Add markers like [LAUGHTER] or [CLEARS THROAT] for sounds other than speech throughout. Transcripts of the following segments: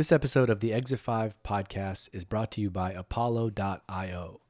This episode of the Exit 5 podcast is brought to you by Apollo.io.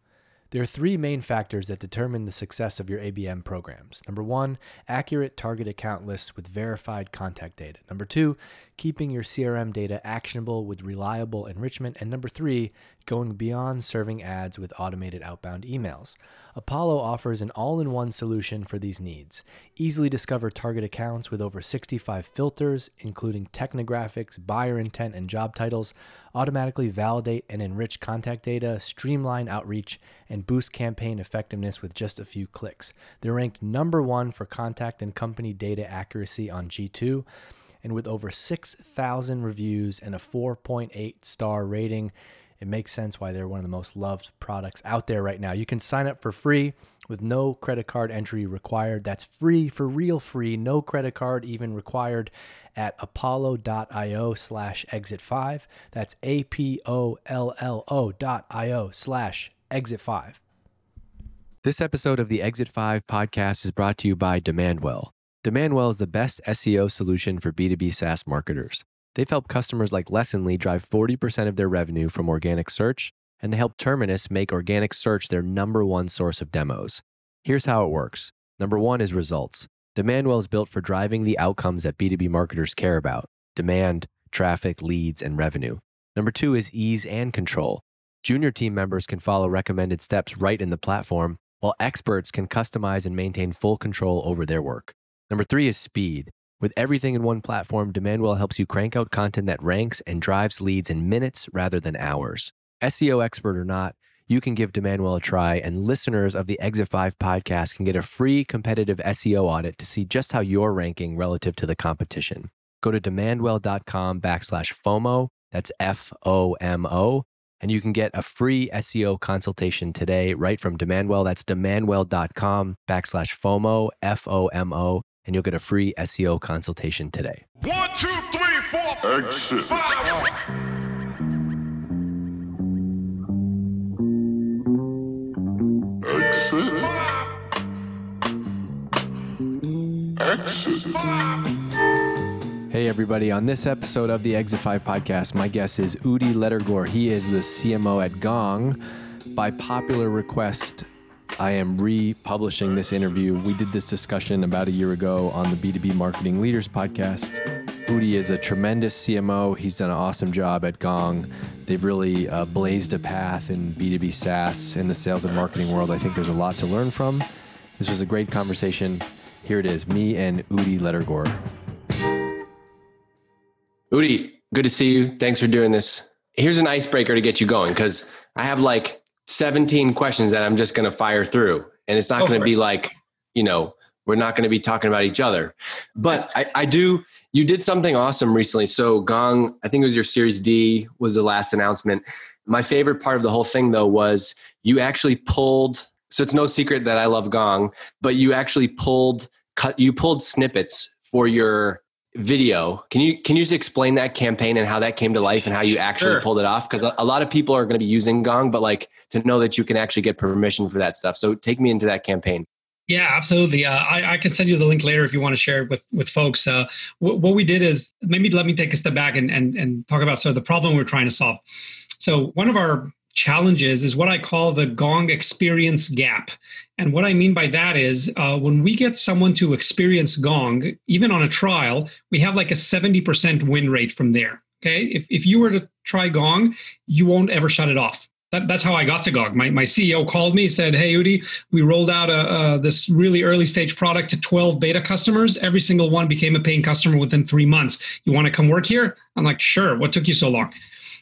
There are three main factors that determine the success of your ABM programs. Number one, accurate target account lists with verified contact data. Number two, keeping your CRM data actionable with reliable enrichment. And number three, going beyond serving ads with automated outbound emails. Apollo offers an all in one solution for these needs. Easily discover target accounts with over 65 filters, including technographics, buyer intent, and job titles, automatically validate and enrich contact data, streamline outreach, and boost campaign effectiveness with just a few clicks. They're ranked number one for contact and company data accuracy on G2. And with over 6,000 reviews and a 4.8 star rating, it makes sense why they're one of the most loved products out there right now. You can sign up for free with no credit card entry required. That's free for real free, no credit card even required at apollo.io slash exit five. That's A P O L L O dot I-O slash exit five. This episode of the Exit 5 podcast is brought to you by Demandwell. Demandwell is the best SEO solution for B2B SaaS marketers. They've helped customers like Lessonly drive 40% of their revenue from organic search, and they helped Terminus make organic search their number one source of demos. Here's how it works number one is results. Demandwell is built for driving the outcomes that B2B marketers care about demand, traffic, leads, and revenue. Number two is ease and control. Junior team members can follow recommended steps right in the platform, while experts can customize and maintain full control over their work. Number three is speed. With everything in one platform, Demandwell helps you crank out content that ranks and drives leads in minutes rather than hours. SEO expert or not, you can give Demandwell a try, and listeners of the Exit 5 podcast can get a free competitive SEO audit to see just how you're ranking relative to the competition. Go to demandwell.com backslash FOMO, that's F O M O, and you can get a free SEO consultation today right from Demandwell. That's demandwell.com backslash FOMO, F O M O and you'll get a free SEO consultation today. One, two, three, four, Exit. five. Exit. Exit. Hey, everybody. On this episode of the Exit 5 podcast, my guest is Udi Ledergor. He is the CMO at Gong. By popular request, I am republishing this interview. We did this discussion about a year ago on the B2B Marketing Leaders podcast. Udi is a tremendous CMO. He's done an awesome job at Gong. They've really uh, blazed a path in B2B SaaS in the sales and marketing world. I think there's a lot to learn from. This was a great conversation. Here it is me and Udi Ledergor. Udi, good to see you. Thanks for doing this. Here's an icebreaker to get you going because I have like 17 questions that I'm just going to fire through. And it's not going to be like, you know, we're not going to be talking about each other. But I, I do, you did something awesome recently. So, Gong, I think it was your Series D, was the last announcement. My favorite part of the whole thing, though, was you actually pulled, so it's no secret that I love Gong, but you actually pulled, cut, you pulled snippets for your video. Can you can you just explain that campaign and how that came to life and how you actually Sure. pulled it off? Because a, lot of people are going to be using Gong, but like to know that you can actually get permission for that stuff. So take me into that campaign. Yeah, absolutely. Uh, I, I can send you the link later if you want to share it with with folks. Uh, wh- what we did is maybe let me take a step back and and and talk about sort of the problem we're trying to solve. So one of our challenges is what I call the Gong experience gap. And what I mean by that is uh, when we get someone to experience Gong, even on a trial, we have like a 70% win rate from there. Okay. If, if you were to try Gong, you won't ever shut it off. That, that's how I got to Gong. My, my CEO called me, said, Hey, Udi, we rolled out a, uh, this really early stage product to 12 beta customers. Every single one became a paying customer within three months. You want to come work here? I'm like, Sure. What took you so long?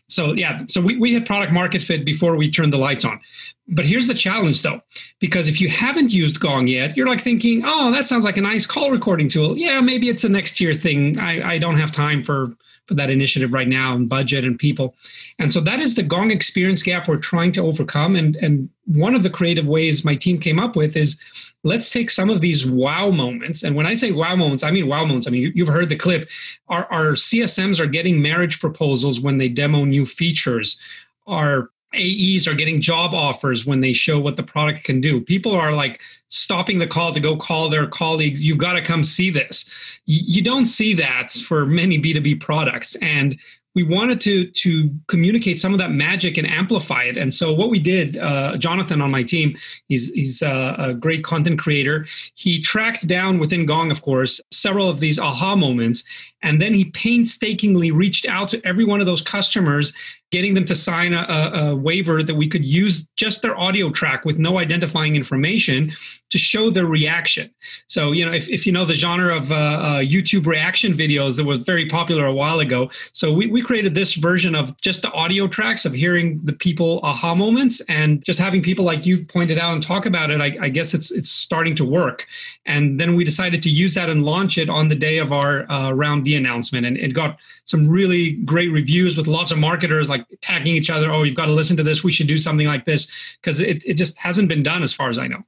So yeah, so we, we had product market fit before we turned the lights on. But here's the challenge though, because if you haven't used Gong yet, you're like thinking, oh, that sounds like a nice call recording tool. Yeah, maybe it's a next tier thing. I, I don't have time for for that initiative right now and budget and people. And so that is the Gong experience gap we're trying to overcome. And and one of the creative ways my team came up with is let's take some of these wow moments. And when I say wow moments, I mean wow moments. I mean, you, you've heard the clip. Our, our CSMs are getting marriage proposals when they demo new features. Our AEs are getting job offers when they show what the product can do. People are like stopping the call to go call their colleagues. You've got to come see this. You don't see that for many B2B products. And we wanted to to communicate some of that magic and amplify it. And so what we did, uh, Jonathan on my team, he's he's a, a great content creator. He tracked down within Gong, of course, several of these aha moments, and then he painstakingly reached out to every one of those customers getting them to sign a, a, waiver that we could use just their audio track with no identifying information to show their reaction. So, you know, if, if you know the genre of uh, uh, YouTube reaction videos that was very popular a while ago, so we, we created this version of just the audio tracks of hearing the people aha moments and just having people like you pointed out and talk about it. I, I guess it's it's starting to work. And then we decided to use that and launch it on the day of our uh, round D announcement, and it got some really great reviews with lots of marketers like tagging each other. Oh, you've got to listen to this. We should do something like this because it, it just hasn't been done as far as I know.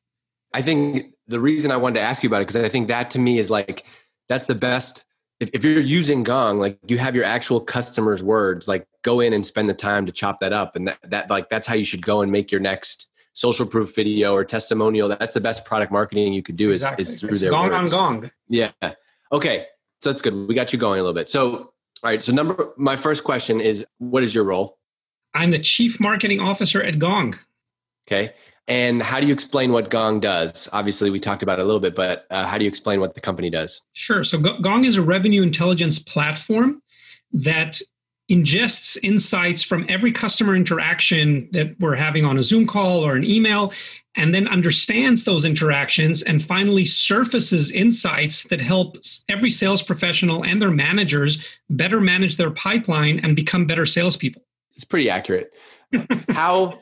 I think the reason I wanted to ask you about it, because I think that to me is like, that's the best. If, if you're using Gong, like you have your actual customers' words, like go in and spend the time to chop that up. And that, that like, that's how you should go and make your next social proof video or testimonial. That's the best product marketing you could do is, exactly. is through it's their gong words. on gong. Yeah. Okay. So that's good. We got you going a little bit. So all right. So number my first question is what is your role? I'm the chief marketing officer at Gong. Okay. And how do you explain what Gong does? Obviously, we talked about it a little bit, but uh, how do you explain what the company does? Sure. So Gong is a revenue intelligence platform that ingests insights from every customer interaction that we're having on a Zoom call or an email, and then understands those interactions and finally surfaces insights that help every sales professional and their managers better manage their pipeline and become better salespeople. It's pretty accurate. [LAUGHS] how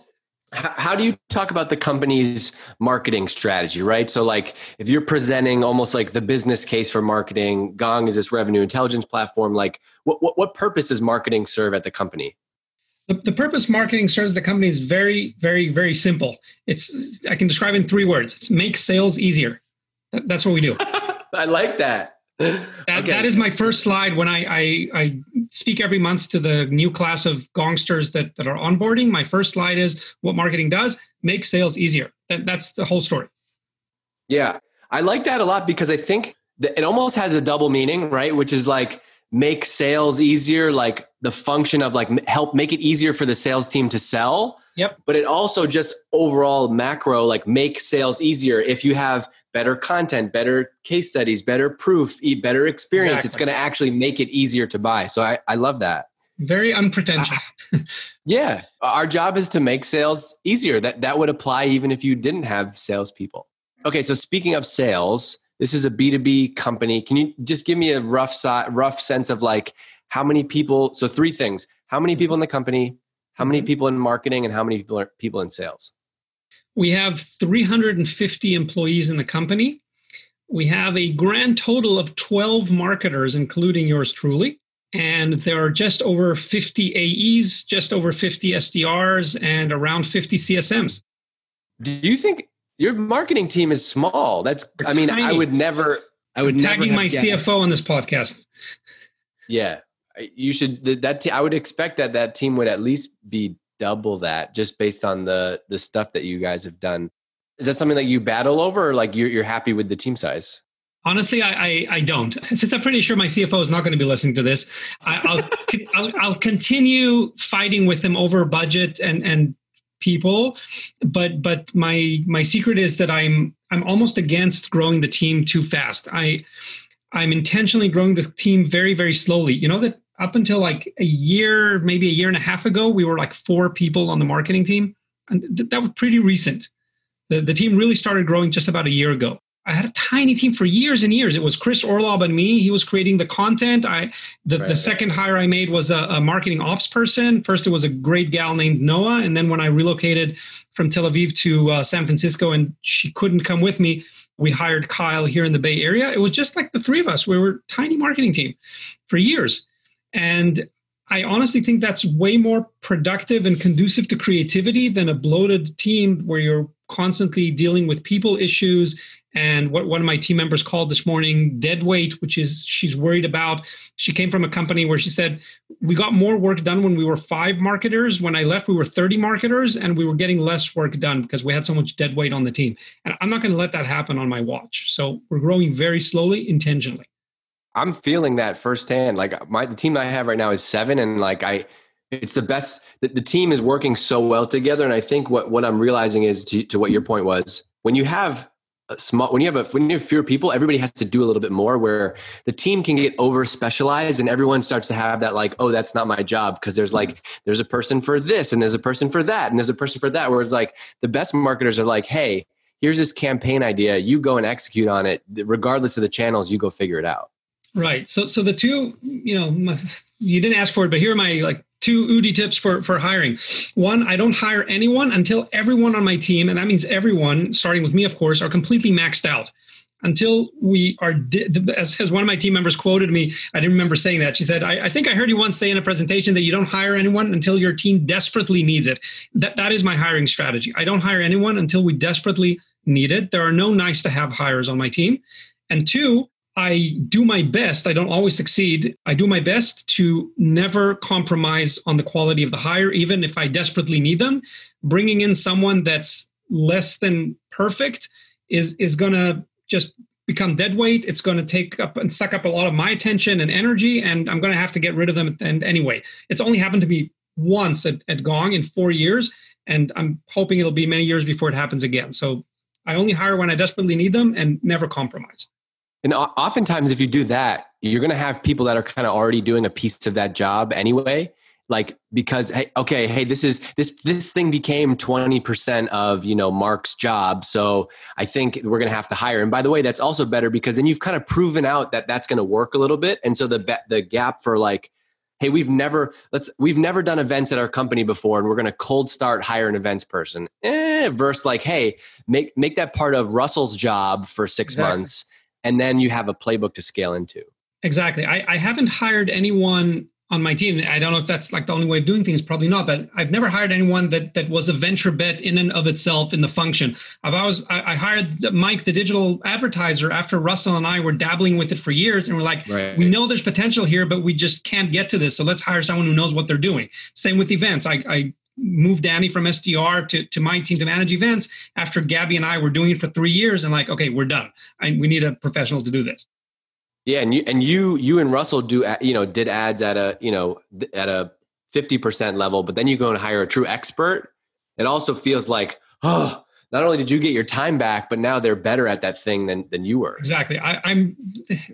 how do you talk about the company's marketing strategy right? So like if you're presenting almost like the business case for marketing gong is this revenue intelligence platform like what, what, what purpose does marketing serve at the company? The, the purpose marketing serves the company is very very very simple. It's i can describe in three words. It's make sales easier. That's what we do. [LAUGHS] I like that that, okay. that is my first slide when I, I, I speak every month to the new class of gongsters that, that are onboarding. My first slide is what marketing does make sales easier. That, that's the whole story. Yeah, I like that a lot because I think that it almost has a double meaning, right? Which is like make sales easier, like the function of like help make it easier for the sales team to sell. Yep. But it also just overall macro, like make sales easier. If you have better content, better case studies, better proof, better experience. Exactly. It's going to actually make it easier to buy. So I, I love that. Very unpretentious. [LAUGHS] yeah. Our job is to make sales easier. That that would apply even if you didn't have salespeople. Okay, so speaking of sales, this is a B2B company. Can you just give me a rough si- rough sense of like how many people so three things. How many people in the company, how many mm-hmm. people in marketing and how many people are people in sales? We have 350 employees in the company. We have a grand total of 12 marketers, including yours truly. And there are just over 50 AEs, just over 50 SDRs, and around 50 CSMs. Do you think your marketing team is small? That's, I mean, tiny. I would never, I would I'm tagging my guessed. CFO on this podcast. Yeah, you should. That I would expect that that team would at least be double that just based on the the stuff that you guys have done. Is that something that you battle over, or like you're you're happy with the team size? Honestly, I, I, I don't. Since I'm pretty sure my CFO is not going to be listening to this, I, will [LAUGHS] I'll, I'll continue fighting with them over budget and and people. But but my my secret is that I'm I'm almost against growing the team too fast. I I'm intentionally growing the team very very slowly. You know that up until like a year, maybe a year and a half ago, we were like four people on the marketing team. And th- that was pretty recent. The, the team really started growing just about a year ago. I had a tiny team for years and years. It was Chris Orlob and me. He was creating the content. I the, right. the second hire I made was a, a, marketing ops person. First, it was a great gal named Noah, and then when I relocated from Tel Aviv to uh, San Francisco, and she couldn't come with me, we hired Kyle here in the Bay Area. It was just like the three of us. We were a tiny marketing team for years. And I honestly think that's way more productive and conducive to creativity than a bloated team where you're constantly dealing with people issues and what one of my team members called this morning dead weight which is she's worried about she came from a company where she said we got more work done when we were five marketers when i left we were 30 marketers and we were getting less work done because we had so much dead weight on the team and i'm not going to let that happen on my watch so we're growing very slowly intentionally I'm feeling that firsthand. Like my the team I have right now is seven, and like I, it's the best. The, the team is working so well together, and I think what what I'm realizing is to, to what your point was when you have small when you have a when you have fewer people everybody has to do a little bit more where the team can get over specialized and everyone starts to have that like oh that's not my job because there's like mm-hmm. there's a person for this and there's a person for that and there's a person for that where it's like the best marketers are like hey here's this campaign idea. You go and execute on it. Regardless of the channels you go figure it out. Right. So so the two you know you didn't ask for it but here are my like two Udi tips for for hiring. One, I don't hire anyone until everyone on my team, and that means everyone, starting with me, of course, are completely maxed out. Until we are, as, as one of my team members quoted me, I didn't remember saying that. She said, I, I think I heard you once say in a presentation that you don't hire anyone until your team desperately needs it. That, that is my hiring strategy. I don't hire anyone until we desperately need it. There are no nice to have hires on my team. And two, I do my best. I don't always succeed. I do my best to never compromise on the quality of the hire, even if I desperately need them. Bringing in someone that's less than perfect is is going to just become dead weight. It's going to take up and suck up a lot of my attention and energy, and I'm going to have to get rid of them. And anyway, it's only happened to me once at, at Gong in four years, and I'm hoping it'll be many years before it happens again. So I only hire when I desperately need them and never compromise. And oftentimes, if you do that, you're going to have people that are kind of already doing a piece of that job anyway. Like because hey, okay, hey, this is this this thing became twenty percent of you know Mark's job, so I think we're going to have to hire. And by the way, that's also better because then you've kind of proven out that that's going to work a little bit. And so the the gap for like, hey, we've never let's we've never done events at our company before, and we're going to cold start hire an events person. Eh, versus like, hey, make make that part of Russell's job for six exactly. months and then you have a playbook to scale into. Exactly. I, I haven't hired anyone on my team. I don't know if that's like the only way of doing things, probably not, but I've never hired anyone that that was a venture bet in and of itself in the function. I've always I, I hired Mike, the digital advertiser, after Russell and I were dabbling with it for years, and we're like, right. we know there's potential here, but we just can't get to this. So let's hire someone who knows what they're doing. Same with events. I, I moved Danny from SDR to, to my team to manage events after Gabby and I were doing it for three years and like, okay, we're done. I, we need a professional to do this. Yeah. And you, and you, you and Russell do, you know, did ads at a, you know, at a 50% level, but then you go and hire a true expert. It also feels like, oh, not only did you get your time back, but now they're better at that thing than, than you were. Exactly. I, am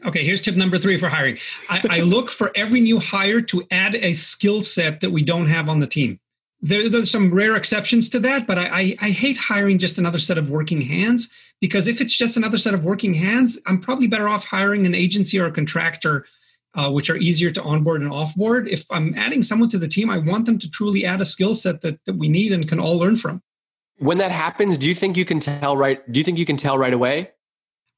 okay. Here's tip number three for hiring. I, I look for every new hire to add a skill set that we don't have on the team there, there's some rare exceptions to that, but I, I, I, hate hiring just another set of working hands because if it's just another set of working hands, I'm probably better off hiring an agency or a contractor, uh, which are easier to onboard and offboard. If I'm adding someone to the team, I want them to truly add a skill set that, that we need and can all learn from. When that happens, do you think you can tell right? Do you think you can tell right away?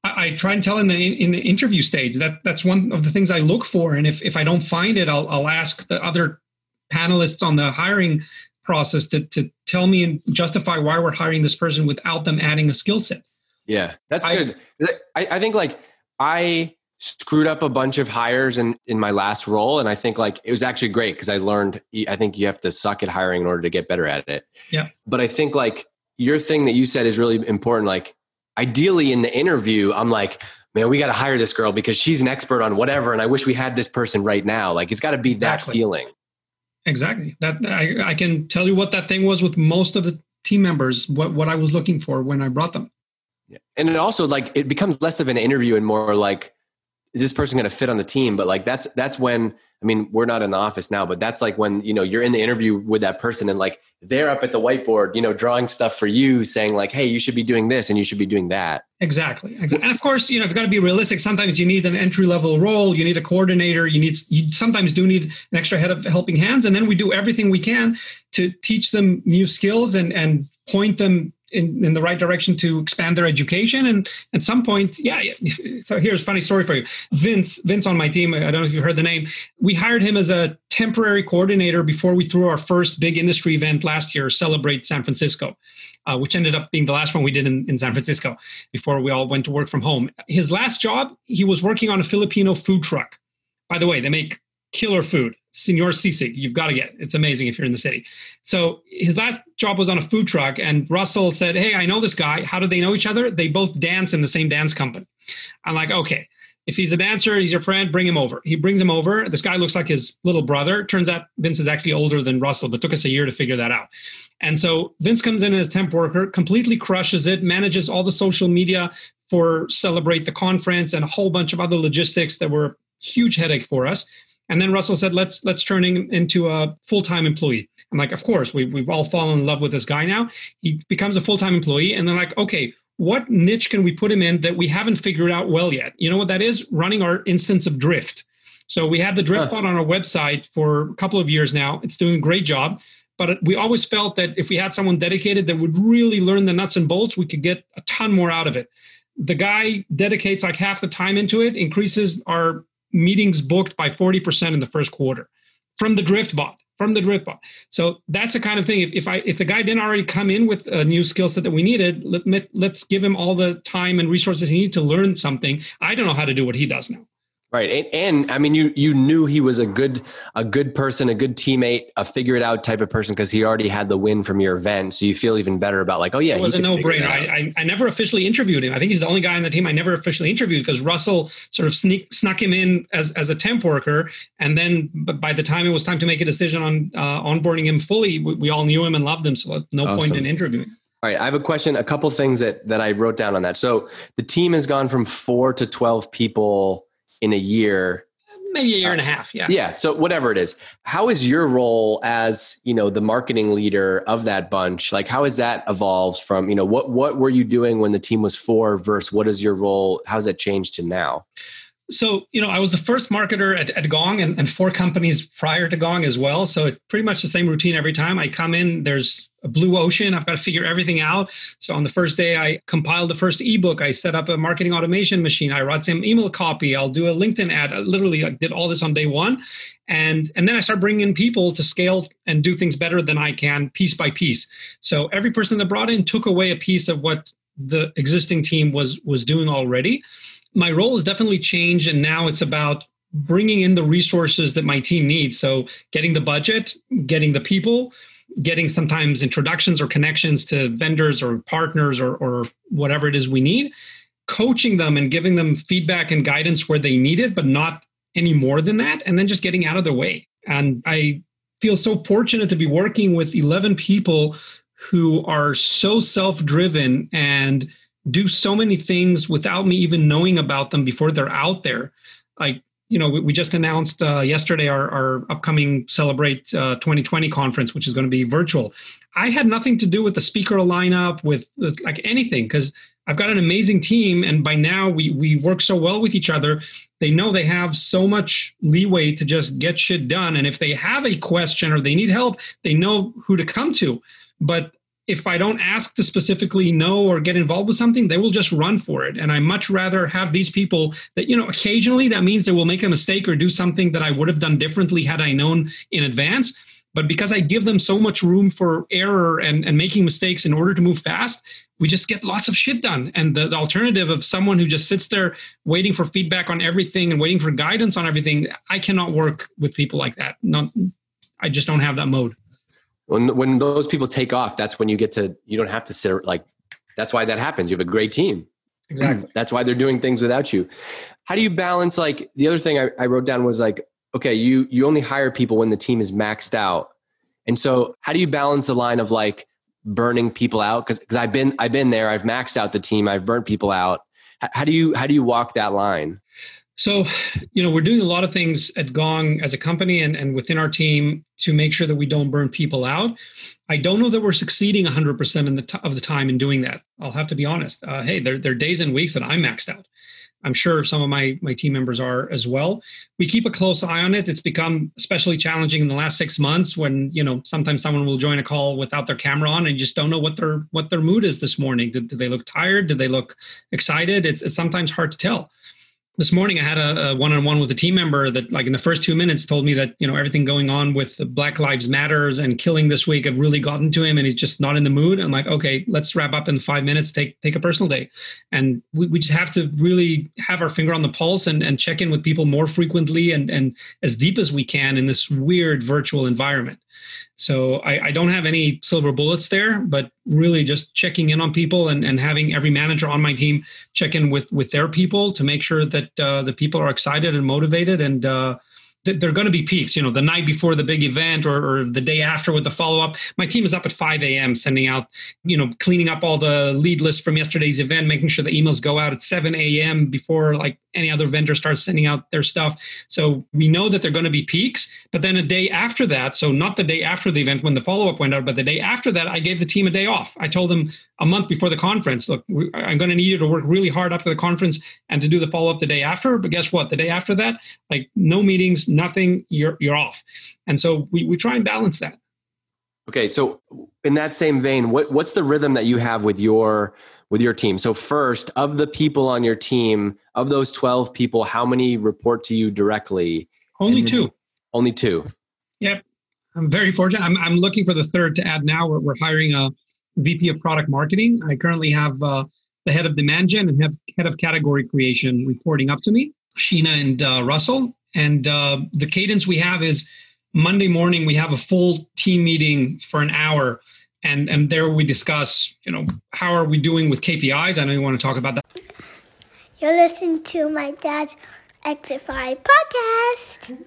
I, I try and tell in the in the interview stage. That that's one of the things I look for, and if if I don't find it, I'll I'll ask the other panelists on the hiring process to, to tell me and justify why we're hiring this person without them adding a skill set. Yeah, that's I, good. I, I think like I screwed up a bunch of hires in, in my last role. And I think like it was actually great because I learned, I think you have to suck at hiring in order to get better at it. Yeah. But I think like your thing that you said is really important. Like ideally in the interview, I'm like, man, we got to hire this girl because she's an expert on whatever. And I wish we had this person right now. Like it's got to be exactly. that feeling. Exactly. That I, I can tell you what that thing was with most of the team members. What what I was looking for when I brought them. Yeah. And it also like it becomes less of an interview and more like, is this person going to fit on the team? But like that's that's when I mean, we're not in the office now, but that's like when, you know, you're in the interview with that person and like they're up at the whiteboard, you know, drawing stuff for you saying like, hey, you should be doing this and you should be doing that. Exactly. exactly. And of course, you know, you've got to be realistic. Sometimes you need an entry level role, you need a coordinator, you need, you sometimes do need an extra head of helping hands. And then we do everything we can to teach them new skills and, and point them in, in the right direction to expand their education. And at some point, yeah. [LAUGHS] So here's a funny story for you. Vince, Vince on my team, I don't know if you heard the name. We hired him as a temporary coordinator before we threw our first big industry event last year, Celebrate San Francisco, uh, which ended up being the last one we did in, in San Francisco before we all went to work from home. His last job, he was working on a Filipino food truck. By the way, they make killer food. Senor Sisig, you've got to get it. It's amazing if you're in the city. So his last job was on a food truck, and Russell said, Hey, I know this guy. How do they know each other? They both dance in the same dance company. I'm like, okay, if he's a dancer, he's your friend, bring him over. He brings him over. This guy looks like his little brother. Turns out Vince is actually older than Russell, but took us a year to figure that out. And so Vince comes in as temp worker, completely crushes it, manages all the social media for Celebrate the conference and a whole bunch of other logistics that were huge headache for us. And then Russell said, "Let's let's turn him into a full time employee." I'm like, "Of course, we we've all fallen in love with this guy now." He becomes a full time employee, and they're like, okay, what niche can we put him in that we haven't figured out well yet? You know what that is? Running our instance of Drift. So we had the Drift bot on our website for a couple of years now. It's doing a great job. But we always felt that if we had someone dedicated that would really learn the nuts and bolts, we could get a ton more out of it. The guy dedicates like half the time into it, increases our meetings booked by 40% in the first quarter from the Drift bot from the drift bot. So that's the kind of thing. If, if I if the guy didn't already come in with a new skill set that we needed, let, let's give him all the time and resources he needs to learn something. I don't know how to do what he does now. Right. And, and, I mean you you knew he was a good a good person, a good teammate, a figure it out type of person because he already had the win from your event. So you feel even better about like, oh yeah, it was a no brainer. I, I, I never officially interviewed him. I think he's the only guy on the team I never officially interviewed because Russell sort of sneak snuck him in as as a temp worker, and then by the time it was time to make a decision on uh, onboarding him fully, we, we, all knew him and loved him. So no awesome. point in interviewing. All right, I have a question. A couple things that that I wrote down on that. So the team has gone from four to twelve people in a year. Maybe a year uh, and a half yeah. yeah so whatever it is. How is your role as you know the marketing leader of that bunch? Like how has that evolved from you know what what were you doing when the team was four versus what is your role? How's that changed to now so you know i was the first marketer at, at gong and, and four companies prior to gong as well. So it's pretty much the same routine every time. I come in there's a blue ocean. I've got to figure everything out. So on the first day i compiled the first ebook. I set up a marketing automation machine. I wrote some email copy. I'll do a linkedin ad. I literally I did all this on day one. And and then i start bringing in people to scale and do things better than i can piece by piece. So every person that brought in took away a piece of what the existing team was was doing already my role has definitely changed and now it's about bringing in the resources that my team needs. So getting the budget getting the people getting sometimes introductions or connections to vendors or partners or, or whatever it is we need coaching them and giving them feedback and guidance where they need it but not any more than that and then just getting out of their way. And i feel so fortunate to be working with 11 people who are so self-driven and do so many things without me even knowing about them before they're out there. Like, you know, we, we just announced uh, yesterday our, our upcoming Celebrate uh, 2020 conference, which is going to be virtual. I had nothing to do with the speaker lineup, with, with like anything, because I've got an amazing team, and by now we we work so well with each other. They know they have so much leeway to just get shit done, and if they have a question or they need help, they know who to come to. But if I don't ask to specifically know or get involved with something, they will just run for it. And I much rather have these people that, you know, occasionally that means they will make a mistake or do something that I would have done differently had I known in advance. But because I give them so much room for error and, and making mistakes in order to move fast, we just get lots of shit done. And the, the alternative of someone who just sits there waiting for feedback on everything and waiting for guidance on everything, I cannot work with people like that. Not, I just don't have that mode when when those people take off that's when you get to you don't have to sit like that's why that happens. You have a great team. Exactly. [CLEARS THROAT] That's why they're doing things without you. How do you balance like the other thing I, I wrote down was like okay you you only hire people when the team is maxed out. And so how do you balance the line of like burning people out? Because i've been i've been there. I've maxed out the team. I've burnt people out. How do you how do you walk that line so, you know, we're doing a lot of things at Gong as a company and, and within our team to make sure that we don't burn people out. I don't know that we're succeeding 100% in the t- of the time in doing that. I'll have to be honest. Uh, hey, there, there are days and weeks that I'm maxed out. I'm sure some of my my team members are as well. We keep a close eye on it. It's become especially challenging in the last six months when you know sometimes someone will join a call without their camera on and just don't know what their what their mood is this morning. Did, did they look tired? Did they look excited? It's, it's sometimes hard to tell this morning I had a, a, one-on-one with a team member that like in the first two minutes told me that you know everything going on with Black Lives Matters and killing this week have really gotten to him and he's just not in the mood. I'm like, okay, let's wrap up in five minutes. Take take a personal day, and we, we just have to really have our finger on the pulse and, and check in with people more frequently and and as deep as we can in this weird virtual environment. So I, I, don't have any silver bullets there, but really just checking in on people and, and having every manager on my team check in with with their people to make sure that uh, the people are excited and motivated and uh, they're going to be peaks, you know, the night before the big event or, or the day after with the follow up. My team is up at 5 a.m. sending out, you know, cleaning up all the lead list from yesterday's event, making sure the emails go out at 7 a.m. before like any other vendor starts sending out their stuff. So we know that they're going to be peaks, but then a day after that, so not the day after the event when the follow up went out, but the day after that, I gave the team a day off. I told them a month before the conference, look, I'm going to need you to work really hard to the conference and to do the follow up the day after. But guess what? The day after that, like no meetings, nothing, you're you're off. And so we we try and balance that. Okay, so in that same vein, what what's the rhythm that you have with your with your team? So first, of the people on your team, of those 12 people, how many report to you directly? Only two. Only two. Yep. I'm very fortunate. I'm, I'm looking for the third to add now. We're, we're hiring a VP of product marketing. I currently have uh, the head of demand gen and have head of category creation reporting up to me, Sheena and uh, Russell. And uh, the cadence we have is Monday morning, we have a full team meeting for an hour. And, and there we discuss, you know, how are we doing with KPIs? I know you want to talk about that. You're listening to my dad's Exit 5 podcast.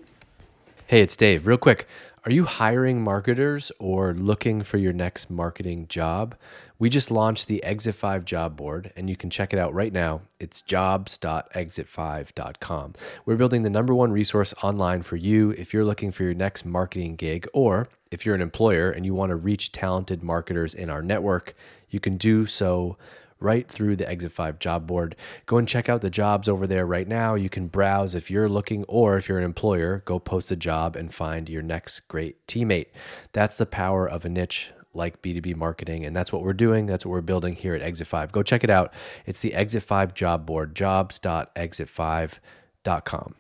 Hey, it's Dave. Real quick, are you hiring marketers or looking for your next marketing job? We just launched the Exit 5 job board and you can check it out right now. It's jobs.exit5.com. We're building the number one resource online for you if you're looking for your next marketing gig or if you're an employer and you want to reach talented marketers in our network, you can do so right through the Exit 5 job board. Go and check out the jobs over there right now. You can browse if you're looking or if you're an employer, go post a job and find your next great teammate. That's the power of a niche like B2B marketing. And that's what we're doing. That's what we're building here at Exit 5. Go check it out. It's the Exit 5 job board, jobs.exit5.com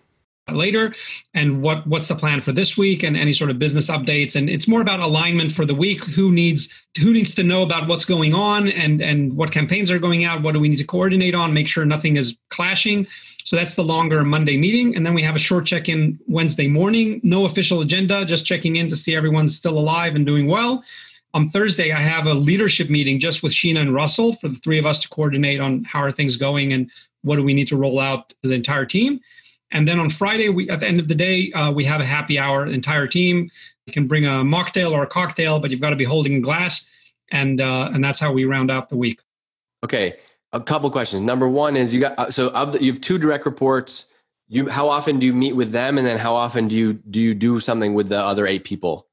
later and what what's the plan for this week and any sort of business updates. And it's more about alignment for the week. Who needs who needs to know about what's going on and and what campaigns are going out? What do we need to coordinate on? Make sure nothing is clashing. So that's the longer monday meeting. And then we have a short check-in wednesday morning. No official agenda just checking in to see everyone's still alive and doing well. On thursday i have a leadership meeting just with sheena and russell for the three of us to coordinate on how are things going and what do we need to roll out to the entire team and then on Friday, we at the end of the day, uh, we have a happy hour. The entire team you can bring a mocktail or a cocktail, but you've got to be holding a glass, and uh, and that's how we round out the week. Okay, a couple questions. Number one is you got uh, so of the, you have two direct reports. You how often do you meet with them, and then how often do you do you do something with the other eight people?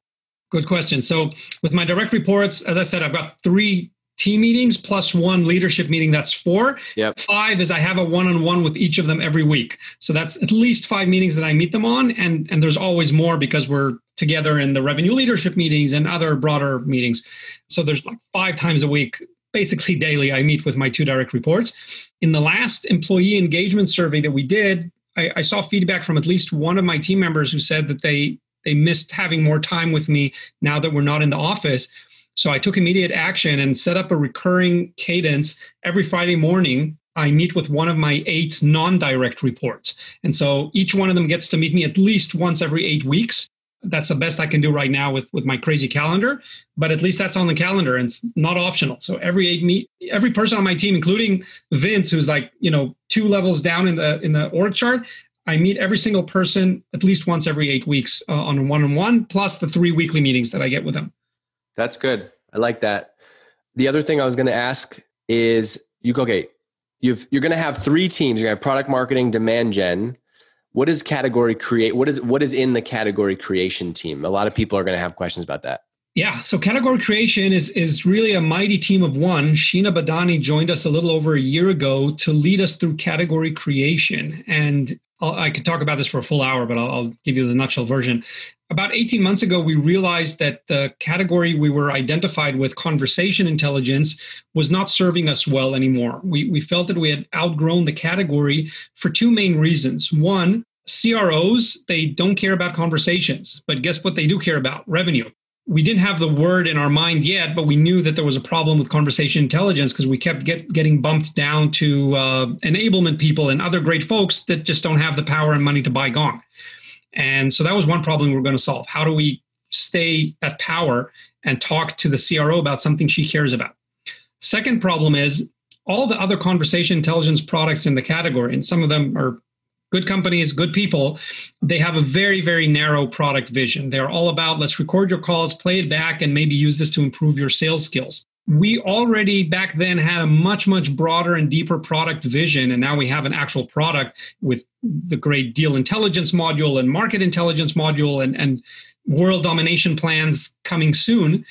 Good question. So with my direct reports, as I said, I've got three team meetings plus one leadership meeting. That's four. Yep. Five is I have a one-on-one with each of them every week. So that's at least five meetings that I meet them on, and and there's always more because we're together in the revenue leadership meetings and other broader meetings. So there's like five times a week, basically daily. I meet with my two direct reports. In the last employee engagement survey that we did, I, I saw feedback from at least one of my team members who said that they they missed having more time with me now that we're not in the office so I took immediate action and set up a recurring cadence every Friday morning. I meet with one of my eight non direct reports. And so each one of them gets to meet me at least once every eight weeks. That's the best I can do right now with, with my crazy calendar, but at least that's on the calendar and it's not optional. So every eight meet, every person on my team, including Vince, who's like, you know, two levels down in the in the org chart, I meet every single person at least once every eight weeks uh, on a one-on-one, plus the three weekly meetings that I get with them. That's good. I like that. The other thing I was going to ask is you go, okay, you've, you're going to have three teams. You're going to have product marketing, demand gen. What is category create? What is, what is in the category creation team? A lot of people are going to have questions about that. Yeah, so category creation is is really a mighty team of one. Sheena Badani joined us a little over a year ago to lead us through category creation, and I could talk about this for a full hour, but I'll, I'll give you the nutshell version about 18 months ago, we realized that the category we were identified with, conversation intelligence, was not serving us well anymore. We, we felt that we had outgrown the category for two main reasons. One, CROs, they don't care about conversations, but guess what they do care about? Revenue. We didn't have the word in our mind yet, but we knew that there was a problem with conversation intelligence because we kept get, getting bumped down to uh, enablement people and other great folks that just don't have the power and money to buy Gong. And so that was one problem we are going to solve. How do we stay at power and talk to the CRO about something she cares about. Second problem is all the other conversation intelligence products in the category, and some of them are good companies, good people, they have a very, very narrow product vision. They're all about let's record your calls, play it back, and maybe use this to improve your sales skills. We already back then had a much, much broader and deeper product vision. And now we have an actual product with the great deal intelligence module and market intelligence module and, and world domination plans coming soon.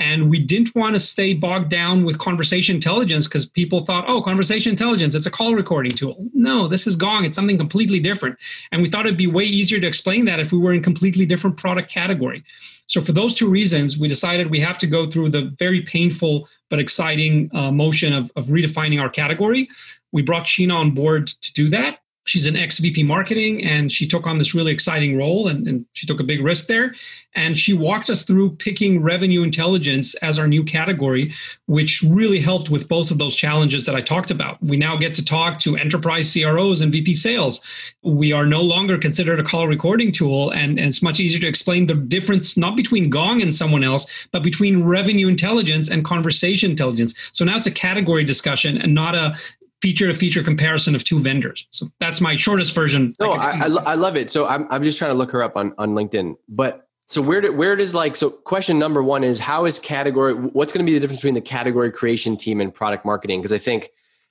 And we didn't want to stay bogged down with conversation intelligence because people thought, oh, conversation intelligence, it's a call recording tool. No, this is Gong. It's something completely different. And we thought it'd be way easier to explain that if we were in completely different product category. So for those two reasons, we decided we have to go through the very painful but exciting uh, motion of, of redefining our category. We brought Sheena on board to do that she's an ex VP marketing and she took on this really exciting role and, and, she took a big risk there. And she walked us through picking revenue intelligence as our new category, which really helped with both of those challenges that I talked about. We now get to talk to enterprise CROs and VP sales. We are no longer considered a call recording tool, and, and it's much easier to explain the difference not between Gong and someone else, but between revenue intelligence and conversation intelligence. So now it's a category discussion and not a feature to feature comparison of two vendors. So that's my shortest version. No, I, I, I, love it. So I'm, I'm just trying to look her up on, on LinkedIn. But so where did, where does like, so question number one is how is category, what's going to be the difference between the category creation team and product marketing? Because I think,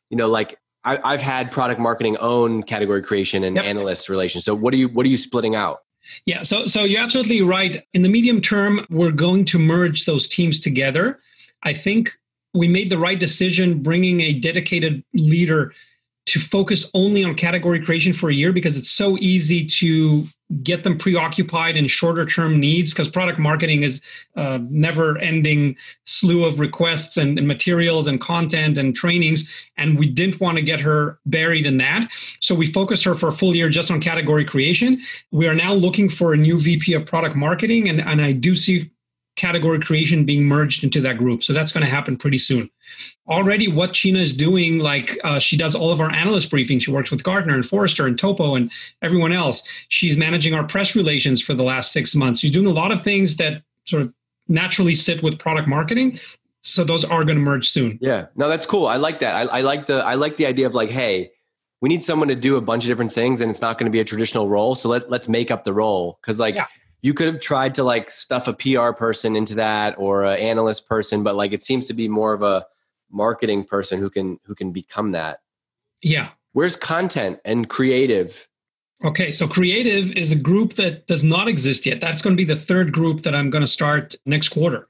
you know, like I, have had product marketing own category creation and yep. analyst relations. So what are you, what are you splitting out? Yeah, so so you're absolutely right. In the medium term, we're going to merge those teams together. I think we made the right decision bringing a dedicated leader to focus only on category creation for a year because it's so easy to get them preoccupied in shorter term needs because product marketing is a never ending slew of requests and, and, materials and content and trainings and we didn't want to get her buried in that. So we focused her for a full year just on category creation. We are now looking for a new vp of product marketing and, and i do see category creation being merged into that group. So that's going to happen pretty soon. Already, what Sheena is doing, like uh, she does all of our analyst briefings. She works with Gartner and Forrester and Topo and everyone else. She's managing our press relations for the last six months. She's doing a lot of things that sort of naturally sit with product marketing. So those are going to merge soon. Yeah, no, that's cool. I like that. I, I like the I like the idea of like, hey, we need someone to do a bunch of different things, and it's not going to be a traditional role. So let let's make up the role because like. Yeah you could have tried to like stuff a PR person into that or an analyst person, but like it seems to be more of a marketing person who can who can become that. Yeah. Where's content and creative? Okay, so creative is a group that does not exist yet. That's going to be the third group that I'm going to start next quarter.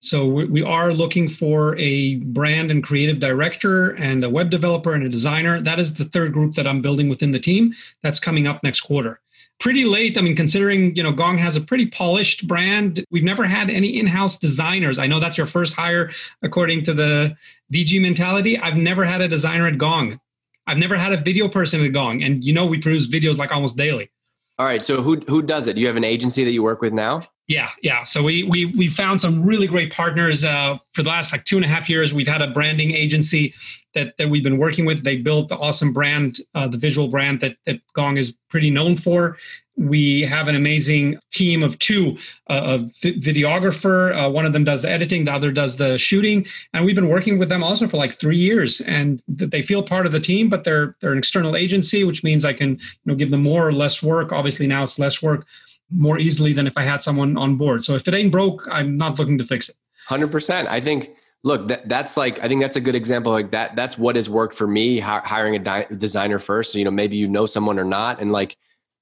So we are looking for a brand and creative director and a web developer and a designer. That is the third group that I'm building within the team. That's coming up next quarter pretty late. I mean, considering you know Gong has a pretty polished brand, we've never had any in-house designers. I know that's your first hire according to the DG mentality. I've never had a designer at Gong. I've never had a video person at Gong, and you know we produce videos like almost daily. All right, so who who does it? Do You have an agency that you work with now? Yeah, yeah. So we we we found some really great partners uh, for the last like two and a half years. We've had a branding agency that that we've been working with. They built the awesome brand, uh, the visual brand that that Gong is pretty known for. We have an amazing team of two, uh, a videographer. Uh, one of them does the editing, the other does the shooting, and we've been working with them also for like three years. And they feel part of the team, but they're they're an external agency, which means I can you know give them more or less work. Obviously now it's less work more easily than if I had someone on board. So if it ain't broke, I'm not looking to fix it. Hundred percent. I think. Look, that, that's like I think that's a good example. Like that, that's what has worked for me. Hiring a di- designer first. So, you know, maybe you know someone or not, and like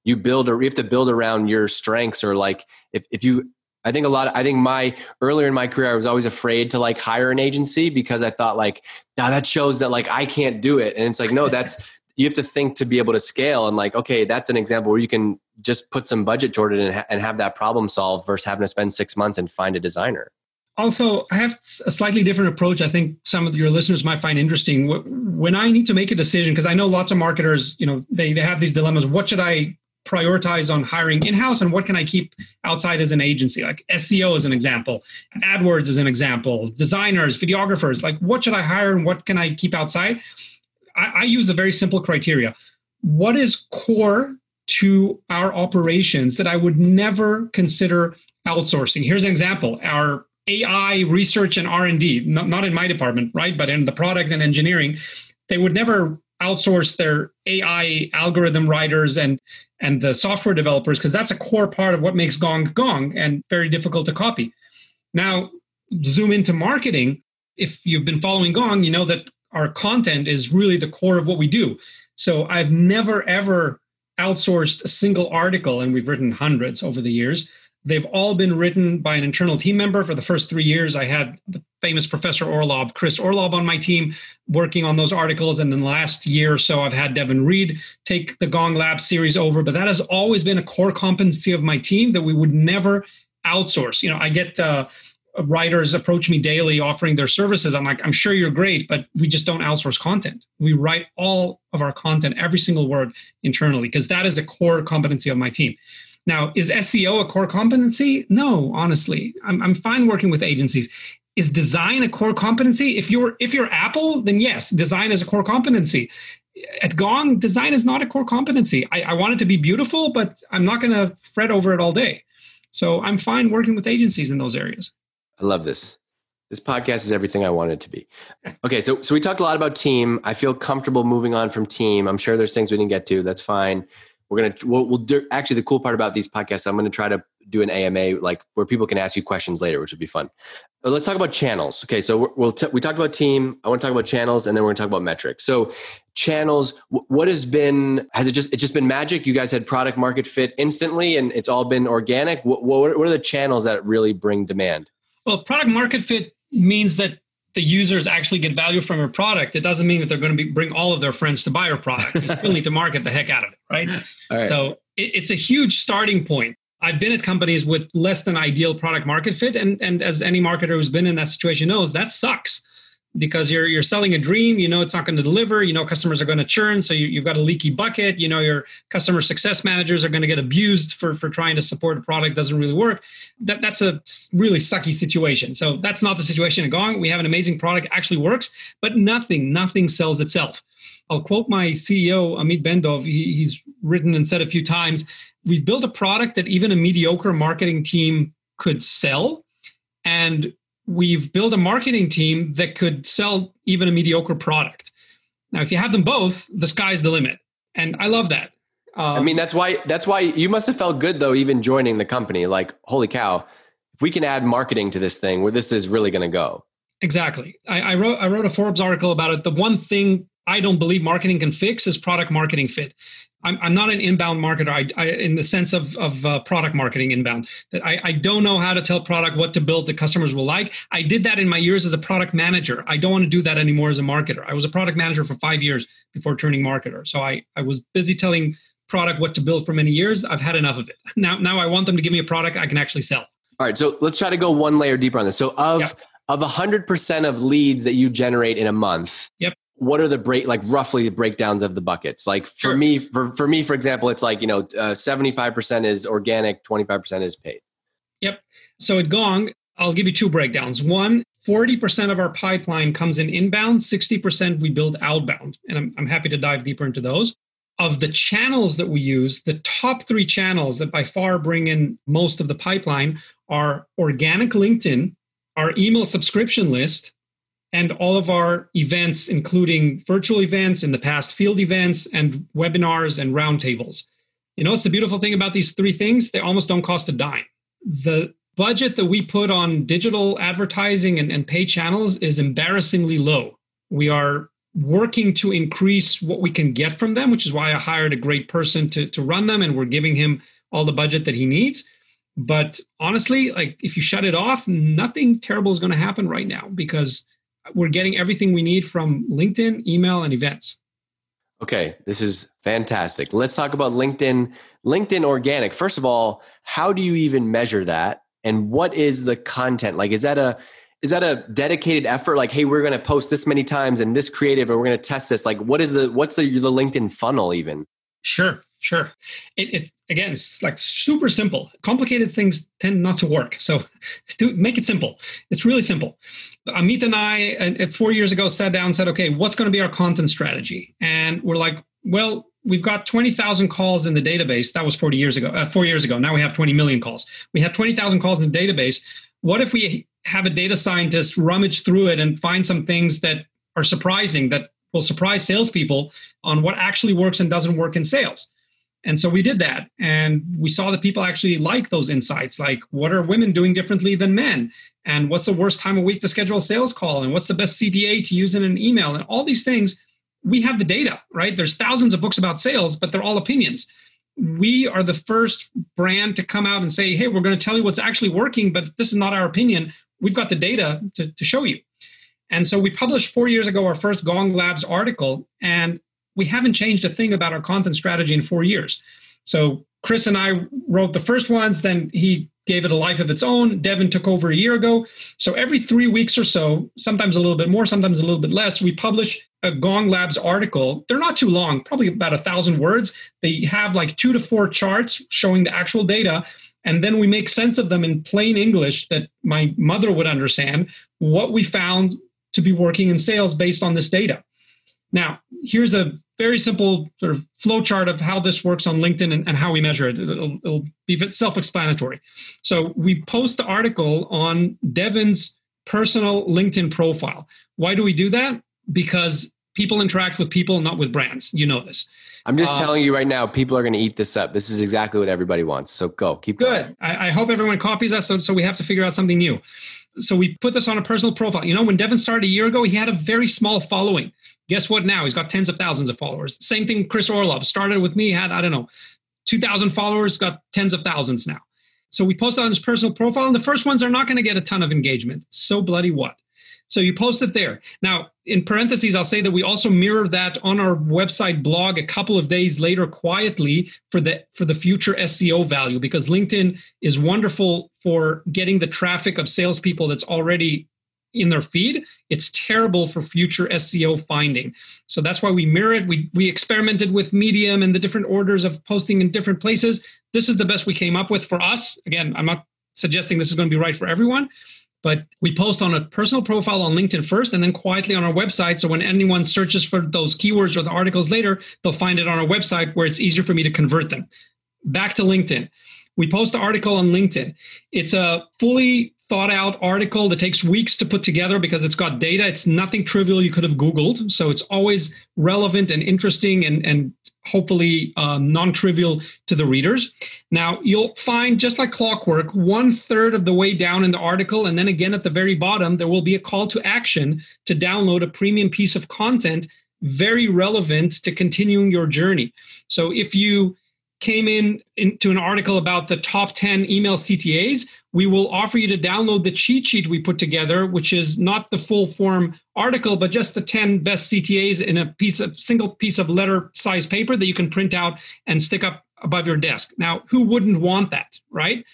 you build or you have to build around your strengths or like if if you. I think a lot. Of, I think my earlier in my career, I was always afraid to like hire an agency because I thought like, now that shows that like I can't do it, and it's like no, that's [LAUGHS] you have to think to be able to scale and like okay that's an example where you can just put some budget toward it and, ha- and have that problem solved versus having to spend six months and find a designer. Also i have a slightly different approach. I think some of your listeners might find interesting. When i need to make a decision because i know lots of marketers you know they, they have these dilemmas. What should i prioritize on hiring in-house and what can i keep outside as an agency? Like seo as an example adwords as an example designers videographers. Like what should i hire and what can i keep outside I, I use a very simple criteria. What is core to our operations that I would never consider outsourcing. Here's an example: our AI research and R and D, not, not in my department, right, but in the product and engineering, they would never outsource their AI algorithm writers and and the software developers because that's a core part of what makes Gong Gong and very difficult to copy. Now, zoom into marketing. If you've been following Gong, you know that our content is really the core of what we do. So I've never ever outsourced a single article, and we've written hundreds over the years. They've all been written by an internal team member. For the first three years, I had the famous Professor Orlob, Chris Orlob, on my team working on those articles. And then last year or so, I've had Devin Reed take the Gong Lab series over. But that has always been a core competency of my team that we would never outsource. You know, I get uh, writers approach me daily offering their services. I'm like, I'm sure you're great, but we just don't outsource content. We write all of our content, every single word internally, because that is a core competency of my team. Now, is SEO a core competency? No, honestly. I'm, I'm fine working with agencies. Is design a core competency? If you're if you're Apple, then yes, design is a core competency. At Gong, design is not a core competency. I, I want it to be beautiful, but I'm not going to fret over it all day. So I'm fine working with agencies in those areas. I love this. This podcast is everything I wanted to be. Okay, so so we talked a lot about team. I feel comfortable moving on from team. I'm sure there's things we didn't get to. That's fine we're gonna we'll, we'll do, actually the cool part about these podcasts i'm gonna try to do an ama like where people can ask you questions later which would be fun but let's talk about channels okay so we'll t- we talked about team i want to talk about channels and then we're gonna talk about metrics so channels what has been has it just it's just been magic you guys had product market fit instantly and it's all been organic what, what, what are the channels that really bring demand well product market fit means that the users actually get value from your product, it doesn't mean that they're going to be, bring all of their friends to buy your product. You still need to market the heck out of it, right? [LAUGHS] right. So it, it's a huge starting point. I've been at companies with less than ideal product market fit, and and as any marketer who's been in that situation knows, that sucks because you're you're selling a dream you know it's not going to deliver you know customers are going to churn so you, have got a leaky bucket you know your customer success managers are going to get abused for for trying to support a product doesn't really work. That that's a really sucky situation. So that's not the situation at gong. We have an amazing product actually works but nothing nothing sells itself. I'll quote my ceo amit bendov. He, he's written and said a few times we've built a product that even a mediocre marketing team could sell and we've built a marketing team that could sell even a mediocre product. Now, if you have them both, the sky's the limit, and I love that. Um, I mean, that's why that's why you must have felt good though, even joining the company. Like, holy cow, if we can add marketing to this thing, where this is really going to go. Exactly. I, I wrote I wrote a Forbes article about it. The one thing I don't believe marketing can fix is product marketing fit. I'm, I'm not an inbound marketer. I, I, in the sense of, of uh, product marketing inbound that I, I don't know how to tell product what to build that customers will like. I did that in my years as a product manager. I don't want to do that anymore as a marketer. I was a product manager for five years before turning marketer. So i, I was busy telling product what to build for many years. I've had enough of it. [LAUGHS] Now now i want them to give me a product i can actually sell. All right so let's try to go one layer deeper on this. So of yep. of 100% of leads that you generate in a month yep what are the break like roughly the breakdowns of the buckets? Like for sure. me for, for me for example it's like you know uh, 75% is organic 25% is paid. Yep. So at gong i'll give you two breakdowns. One 40% of our pipeline comes in inbound 60% we build outbound. And I'm, I'm happy to dive deeper into those. Of the channels that we use the top three channels that by far bring in most of the pipeline are organic linkedin our email subscription list and all of our events, including virtual events, in the past field events, and webinars and roundtables. You know, it's the beautiful thing about these three things? They almost don't cost a dime. The budget that we put on digital advertising and, and pay channels is embarrassingly low. We are working to increase what we can get from them, which is why I hired a great person to, to run them, and we're giving him all the budget that he needs. But honestly, like if you shut it off, nothing terrible is going to happen right now because we're getting everything we need from LinkedIn, email, and events. Okay, this is fantastic. Let's talk about LinkedIn. LinkedIn organic. First of all, how do you even measure that? And what is the content? Like, is that a is that a dedicated effort? Like, hey, we're going to post this many times and this creative, and we're going to test this. Like, what is the what's the the LinkedIn funnel even? Sure. Sure. It, it's again, it's like super simple. Complicated things tend not to work. So [LAUGHS] do make it simple. It's really simple. Amit and I, uh, four years ago, sat down and said, okay, what's going to be our content strategy? And we're like, Well, we've got 20,000 calls in the database. That was 40 years ago, uh, four years ago. Now we have 20 million calls. We have 20,000 calls in the database. What if we have a data scientist rummage through it and find some things that are surprising that will surprise salespeople on what actually works and doesn't work in sales? And so we did that. And we saw that people actually like those insights like, what are women doing differently than men? And what's the worst time of week to schedule a sales call? And what's the best CTA to use in an email? And all these things we have the data, right? There's thousands of books about sales, but they're all opinions. We are the first brand to come out and say, hey, we're going to tell you what's actually working, but this is not our opinion. We've got the data to, to show you. And so we published four years ago our first Gong Labs article, and we haven't changed a thing about our content strategy in four years. So Chris and I wrote the first ones, then he gave it a life of its own. Devin took over a year ago. So every three weeks or so, sometimes a little bit more, sometimes a little bit less, we publish a Gong Labs article. They're not too long, probably about a thousand words. They have like two to four charts showing the actual data. And then we make sense of them in plain English that my mother would understand what we found to be working in sales based on this data. Now, here's a very simple sort of flow chart of how this works on LinkedIn and, and how we measure it. It'll, it'll be self-explanatory. So we post the article on Devin's personal LinkedIn profile. Why do we do that? Because people interact with people, not with brands. You know this. I'm just um, telling you right now, people are going to eat this up. This is exactly what everybody wants. So go, keep good. Going. I, I hope everyone copies us. So, so we have to figure out something new. So we put this on a personal profile. You know, when Devin started a year ago, he had a very small following. Guess what? Now he's got tens of thousands of followers. Same thing. Chris Orlob started with me, had I don't know, two thousand followers, got tens of thousands now. So we posted on his personal profile, and the first ones are not going to get a ton of engagement. So bloody what? So you post it there. Now, in parentheses, I'll say that we also mirror that on our website blog a couple of days later quietly for the for the future SEO value because LinkedIn is wonderful for getting the traffic of salespeople that's already in their feed. It's terrible for future SEO finding. So that's why we mirror it. We we experimented with Medium and the different orders of posting in different places. This is the best we came up with for us. Again, I'm not suggesting this is going to be right for everyone, but we post on a personal profile on LinkedIn first and then quietly on our website. So when anyone searches for those keywords or the articles later, they'll find it on our website where it's easier for me to convert them. Back to LinkedIn. We post an article on LinkedIn. It's a fully thought out article that takes weeks to put together because it's got data. It's nothing trivial you could have Googled. So it's always relevant and interesting and, and hopefully um, non-trivial to the readers. Now you'll find just like clockwork, one third of the way down in the article, and then again at the very bottom, there will be a call to action to download a premium piece of content very relevant to continuing your journey. So if you came in into an article about the top 10 email CTAs, we will offer you to download the cheat sheet we put together, which is not the full form article, but just the 10 best CTAs in a piece of single piece of letter size paper that you can print out and stick up above your desk. Now, who wouldn't want that, right?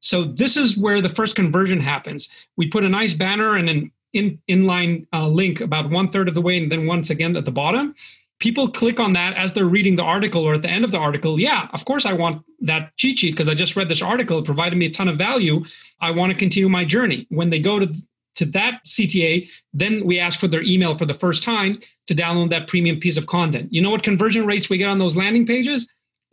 So this is where the first conversion happens. We put a nice banner and an in inline uh, link about one third of the way, and then once again at the bottom people click on that as they're reading the article or at the end of the article. Yeah, of course I want that cheat sheet because I just read this article. It provided me a ton of value. I want to continue my journey. When they go to to that CTA, then we ask for their email for the first time to download that premium piece of content. You know what conversion rates we get on those landing pages?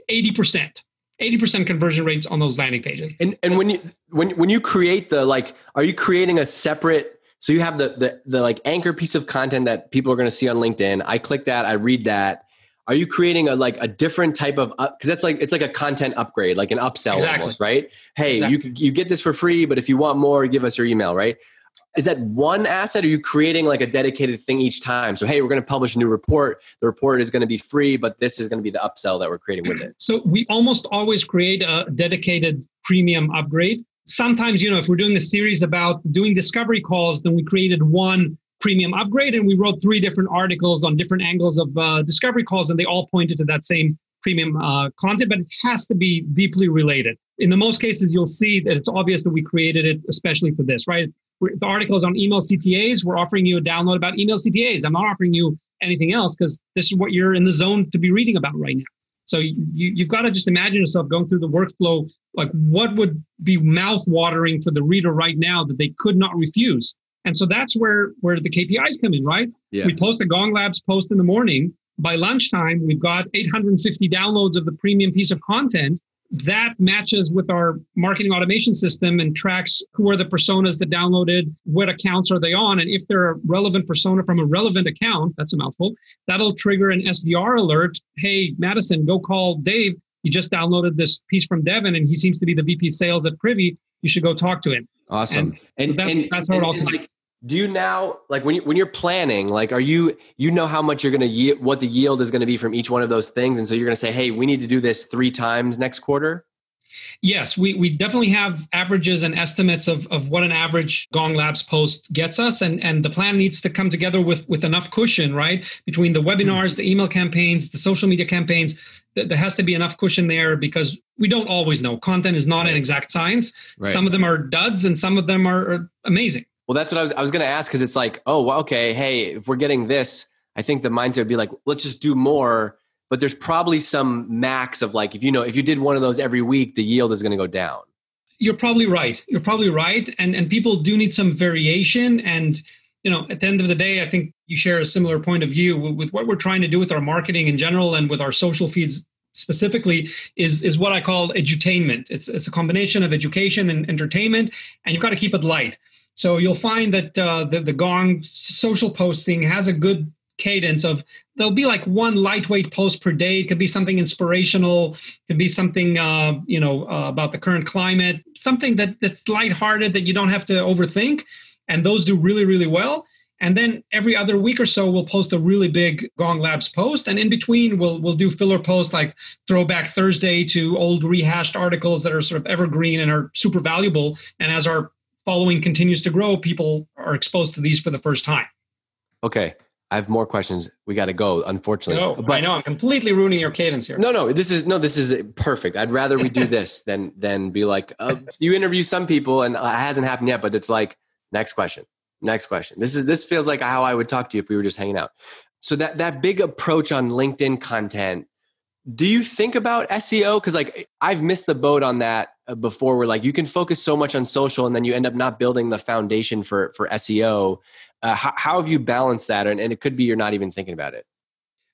80%. 80% conversion rates on those landing pages. And and when you when when you create the like are you creating a separate so you have the the the like anchor piece of content that people are going to see on LinkedIn. I click that, I read that. Are you creating a like a different type of because that's like it's like a content upgrade, like an upsell exactly. almost, right? Hey, exactly. you you get this for free, but if you want more, give us your email, right? Is that one asset? Are you creating like a dedicated thing each time? So hey, we're going to publish a new report. The report is going to be free, but this is going to be the upsell that we're creating with it. So we almost always create a dedicated premium upgrade sometimes, you know, if we're doing a series about doing discovery calls, then we created one premium upgrade and we wrote three different articles on different angles of uh, discovery calls, and they all pointed to that same premium uh, content, but it has to be deeply related. In the most cases, you'll see that it's obvious that we created it especially for this, right? The article is on email CTAs. We're offering you a download about email CTAs. I'm not offering you anything else because this is what you're in the zone to be reading about right now. So you, you've got to just imagine yourself going through the workflow. Like, what would be mouth watering for the reader right now that they could not refuse? And so that's where where the KPIs come in, right? Yeah. We post a Gong Labs post in the morning. by lunchtime, we've got 850 downloads of the premium piece of content that matches with our marketing automation system and tracks who are the personas that downloaded, what accounts are they on, and if they're a relevant persona from a relevant account, that's a mouthful, that'll trigger an SDR alert. Hey, Madison, go call Dave. He just downloaded this piece from Devin and he seems to be the VP sales at Privy. You should go talk to him. Awesome. And, and, so that, and that's how it all. Like, do you now like when you when you're planning like are you you know how much you're going to yield what the yield is going to be from each one of those things and so you're going to say hey we need to do this three times next quarter yes we, we definitely have averages and estimates of, of what an average gong labs post gets us and, and the plan needs to come together with with enough cushion right? Between the hmm. webinars the email campaigns the social media campaigns there has to be enough cushion there because we don't always know. Content is not an exact science. Right. some of them are duds and some of them are, are amazing well, that's what I was. I was going to ask because it's like, oh, well, okay, hey, if we're getting this, I think the mindset would be like, let's just do more. But there's probably some max of like, if you know, if you did one of those every week, the yield is going to go down. You're probably right. You're probably right, and and people do need some variation. And you know, at the end of the day, I think you share a similar point of view with, with what we're trying to do with our marketing in general and with our social feeds specifically is is what I call edutainment. It's it's a combination of education and entertainment, and you've got to keep it light. So you'll find that uh, the, the Gong social posting has a good cadence of there'll be like one lightweight post per day. It could be something inspirational, it could be something uh, you know uh, about the current climate, something that that's lighthearted that you don't have to overthink, and those do really really well. And then every other week or so, we'll post a really big Gong Labs post, and in between, we'll we'll do filler posts like Throwback Thursday to old rehashed articles that are sort of evergreen and are super valuable. And as our following continues to grow, people are exposed to these for the first time. Okay. I have more questions. We got to go, unfortunately. No, but I know I'm completely ruining your cadence here. No, no, this is no, this is perfect. I'd rather we do [LAUGHS] this than than be like uh, you interview some people and it hasn't happened yet, but it's like next question, next question. This is this feels like how I would talk to you if we were just hanging out. So that that big approach on LinkedIn content do you think about SEO? Because like I've missed the boat on that uh, before. Where like you can focus so much on social, and then you end up not building the foundation for for SEO. Uh, how, how have you balanced that? And, and it could be you're not even thinking about it.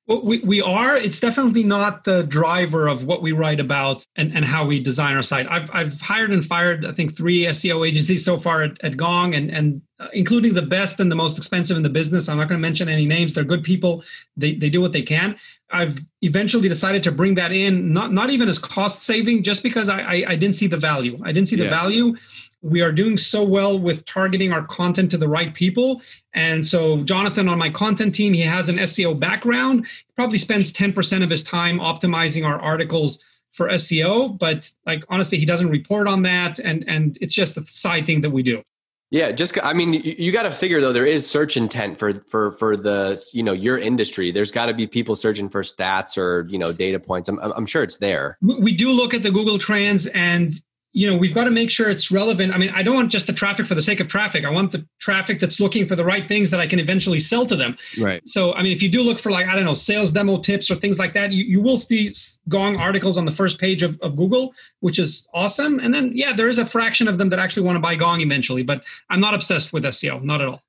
Well, we, we are. It's definitely not the driver of what we write about and, and how we design our site. I've, I've hired and fired, I think, three SEO agencies so far at, at Gong, and, and uh, including the best and the most expensive in the business. I'm not going to mention any names. They're good people. They, they do what they can. I've eventually decided to bring that in, not, not even as cost saving, just because I, I, I didn't see the value. I didn't see the yeah. value we are doing so well with targeting our content to the right people. And so, Jonathan on my content team, he has an SEO background. He probably spends 10% of his time optimizing our articles for SEO, but like honestly, he doesn't report on that. And, and it's just a side thing that we do. Yeah, just I mean, you, you got to figure though there is search intent for for for the you know your industry. There's got to be people searching for stats or you know data points. I'm I'm sure it's there. We do look at the Google Trends, and you know we've got to make sure it's relevant. I mean i don't want just the traffic for the sake of traffic. I want the traffic that's looking for the right things that i can eventually sell to them. Right. So i mean if you do look for like i don't know sales demo tips or things like that you, you will see gong articles on the first page of, of google which is awesome. And then yeah there is a fraction of them that actually want to buy gong eventually but i'm not obsessed with seo not at all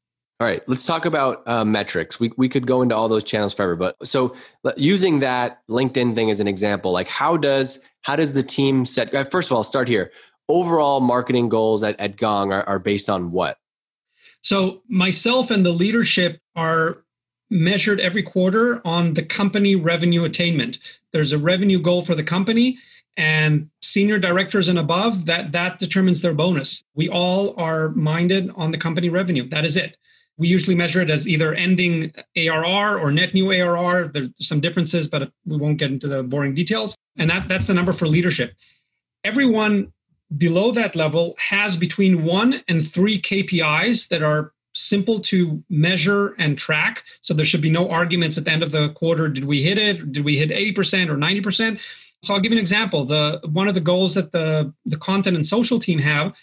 all right, let's talk about uh, metrics. We we could go into all those channels forever, but so using that LinkedIn thing as an example, like how does how does the team set? Uh, first of all, start here. Overall marketing goals at, at Gong are, are based on what? So myself and the leadership are measured every quarter on the company revenue attainment. There's a revenue goal for the company, and senior directors and above that that determines their bonus. We all are minded on the company revenue. That is it. We usually measure it as either ending ARR or net new ARR. There's some differences, but we won't get into the boring details. And that, that's the number for leadership. Everyone below that level has between one and three KPIs that are simple to measure and track. So there should be no arguments at the end of the quarter. Did we hit it? Did we hit 80% or 90%? So I'll give you an example. The one of the goals that the, the content and social team have,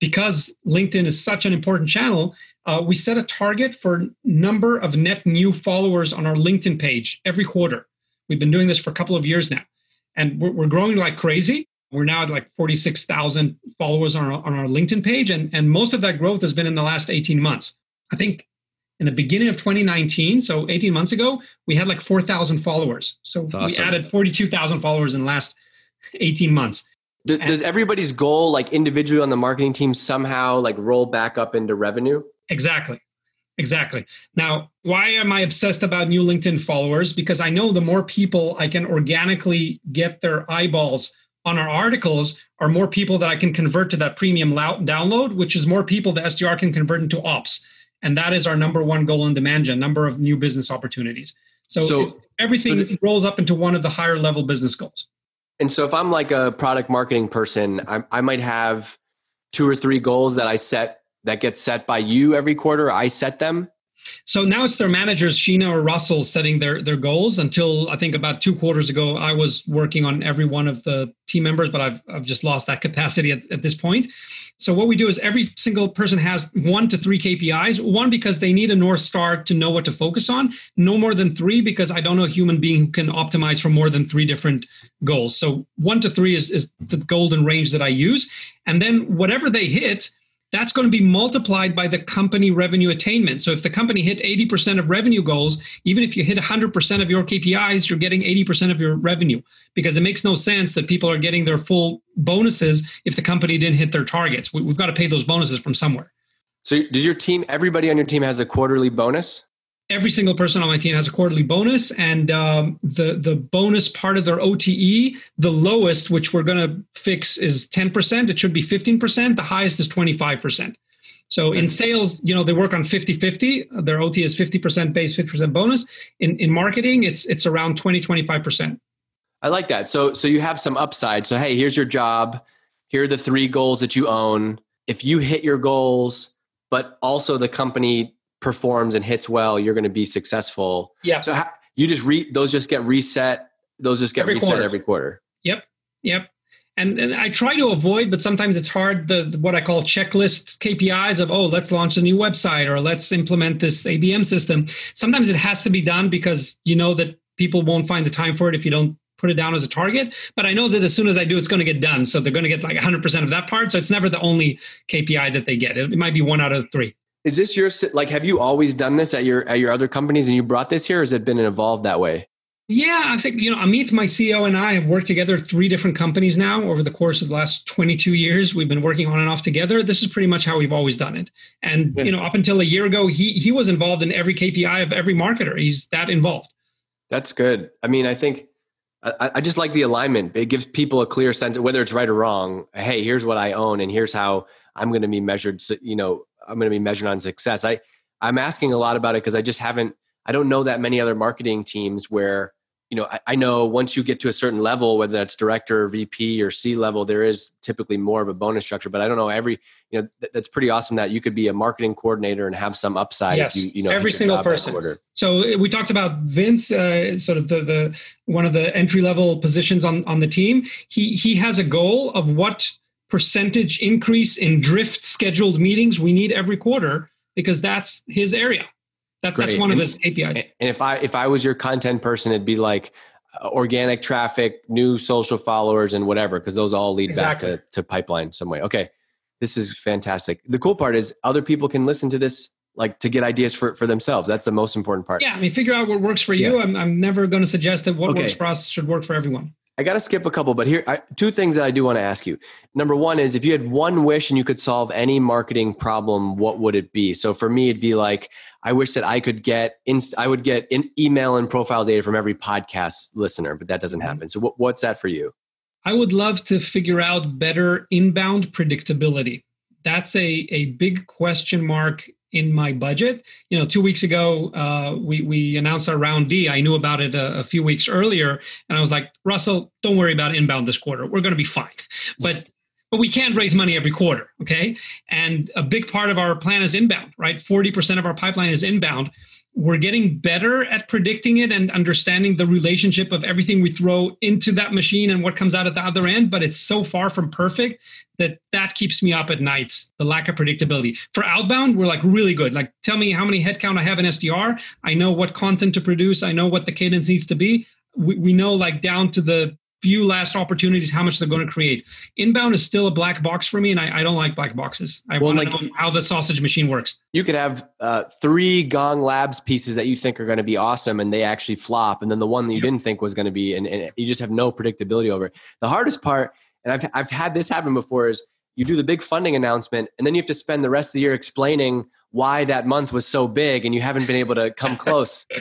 because LinkedIn is such an important channel, uh, we set a target for number of net new followers on our LinkedIn page every quarter. We've been doing this for a couple of years now, and we're, we're growing like crazy. We're now at like 46,000 followers on our, on our LinkedIn page, and, and most of that growth has been in the last 18 months. I think In the beginning of 2019, so 18 months ago, we had like 4,000 followers. So we added 42,000 followers in the last 18 months. Does everybody's goal, like individually on the marketing team, somehow like roll back up into revenue? Exactly. Exactly. Now, why am I obsessed about new LinkedIn followers? Because I know the more people I can organically get their eyeballs on our articles are more people that I can convert to that premium download, which is more people the SDR can convert into ops. And that is our number one goal in demand gen, number of new business opportunities. So, so everything so rolls up into one of the higher level business goals. And so if I'm like a product marketing person, I, I might have two or three goals that I set that gets set by you every quarter. I set them. So now it's their managers, Sheena or Russell, setting their their goals. Until I think about two quarters ago, I was working on every one of the team members, but I've I've just lost that capacity at, at this point. So what we do is every single person has one to three KPIs. One because they need a north star to know what to focus on. No more than three because I don't know a human being who can optimize for more than three different goals. So one to three is is the golden range that I use, and then whatever they hit that's going to be multiplied by the company revenue attainment. So if the company hit 80% of revenue goals, even if you hit 100% of your KPIs, you're getting 80% of your revenue because it makes no sense that people are getting their full bonuses if the company didn't hit their targets. We've got to pay those bonuses from somewhere. So does your team, everybody on your team has a quarterly bonus? Every single person on my team has a quarterly bonus and um, the the bonus part of their ote the lowest which we're going to fix is 10% it should be 15% the highest is 25% so in sales you know they work on 50-50 their ot is 50% base 50% bonus. In in marketing it's it's around 20 25% i like that. So so you have some upside. So hey here's your job. Here are the three goals that you own. If you hit your goals but also the company performs and hits well, you're going to be successful. Yeah. So how, you just re those just get reset. Those just get every reset quarter. every quarter. Yep. Yep. And, and I try to avoid, but sometimes it's hard. The, the what I call checklist KPIs of oh, let's launch a new website or let's implement this ABM system. Sometimes it has to be done because you know that people won't find the time for it if you don't put it down as a target. But I know that as soon as I do, it's going to get done. So they're going to get like 100% of that part. So it's never the only KPI that they get. It, it might be one out of three. Is this your like? Have you always done this at your at your other companies, and you brought this here? Or has it been evolved that way? Yeah, I think you know Amit, my CEO, and I have worked together three different companies now over the course of the last 22 years. We've been working on and off together. This is pretty much how we've always done it. And yeah. you know, up until a year ago, he he was involved in every KPI of every marketer. He's that involved. That's good. I mean, I think I, I just like the alignment. It gives people a clear sense of whether it's right or wrong. Hey, here's what I own, and here's how I'm going to be measured. You know, I'm going to be measured on success. I I'm asking a lot about it because I just haven't. I don't know that many other marketing teams where you know I, I, know once you get to a certain level, whether that's director, or VP, or C level, there is typically more of a bonus structure. But I don't know every. You know th- that's pretty awesome that you could be a marketing coordinator and have some upside yes, if you you know every single person. So uh, we talked about Vince, uh, sort of the the one of the entry level positions on on the team. He he has a goal of what percentage increase in drift scheduled meetings we need every quarter because that's his area. That, that's one and, of his KPIs. And if I if I was your content person, it'd be like uh, organic traffic, new social followers, and whatever, because those all lead exactly. back to, to pipeline some way. Okay, this is fantastic. The cool part is other people can listen to this like to get ideas for, for themselves. That's the most important part. Yeah, I mean, figure out what works for you. Yeah. I'm, I'm never going to suggest that what okay. works for us should work for everyone. I got to skip a couple, but here, I, two things that I do want to ask you. Number one is if you had one wish and you could solve any marketing problem, what would it be? So for me, it'd be like, I wish that I could get, in, I would get in email and profile data from every podcast listener, but that doesn't mm-hmm. happen. So what, what's that for you? I would love to figure out better inbound predictability. That's a, a big question mark in my budget. You know, two weeks ago, uh, we we announced our round D. I knew about it a, a, few weeks earlier, and I was like, Russell, don't worry about inbound this quarter. We're going to be fine. But but we can't raise money every quarter, okay? And a big part of our plan is inbound, right? Forty percent of our pipeline is inbound we're getting better at predicting it and understanding the relationship of everything we throw into that machine and what comes out at the other end but it's so far from perfect that that keeps me up at nights the lack of predictability. For outbound we're like really good. Like tell me how many headcount i have in sdr i know what content to produce. I know what the cadence needs to be. We, we know like down to the few last opportunities, how much they're going to create. Inbound is still a black box for me, and I, I don't like black boxes. I Well, want like- to know how the sausage machine works. You could have uh, three Gong Labs pieces that you think are going to be awesome, and they actually flop, and then the one that you Yep. didn't think was going to be, and, and you just have no predictability over it. The hardest part, and I've I've had this happen before, is you do the big funding announcement, and then you have to spend the rest of the year explaining why that month was so big, and you haven't been able to come close. [LAUGHS]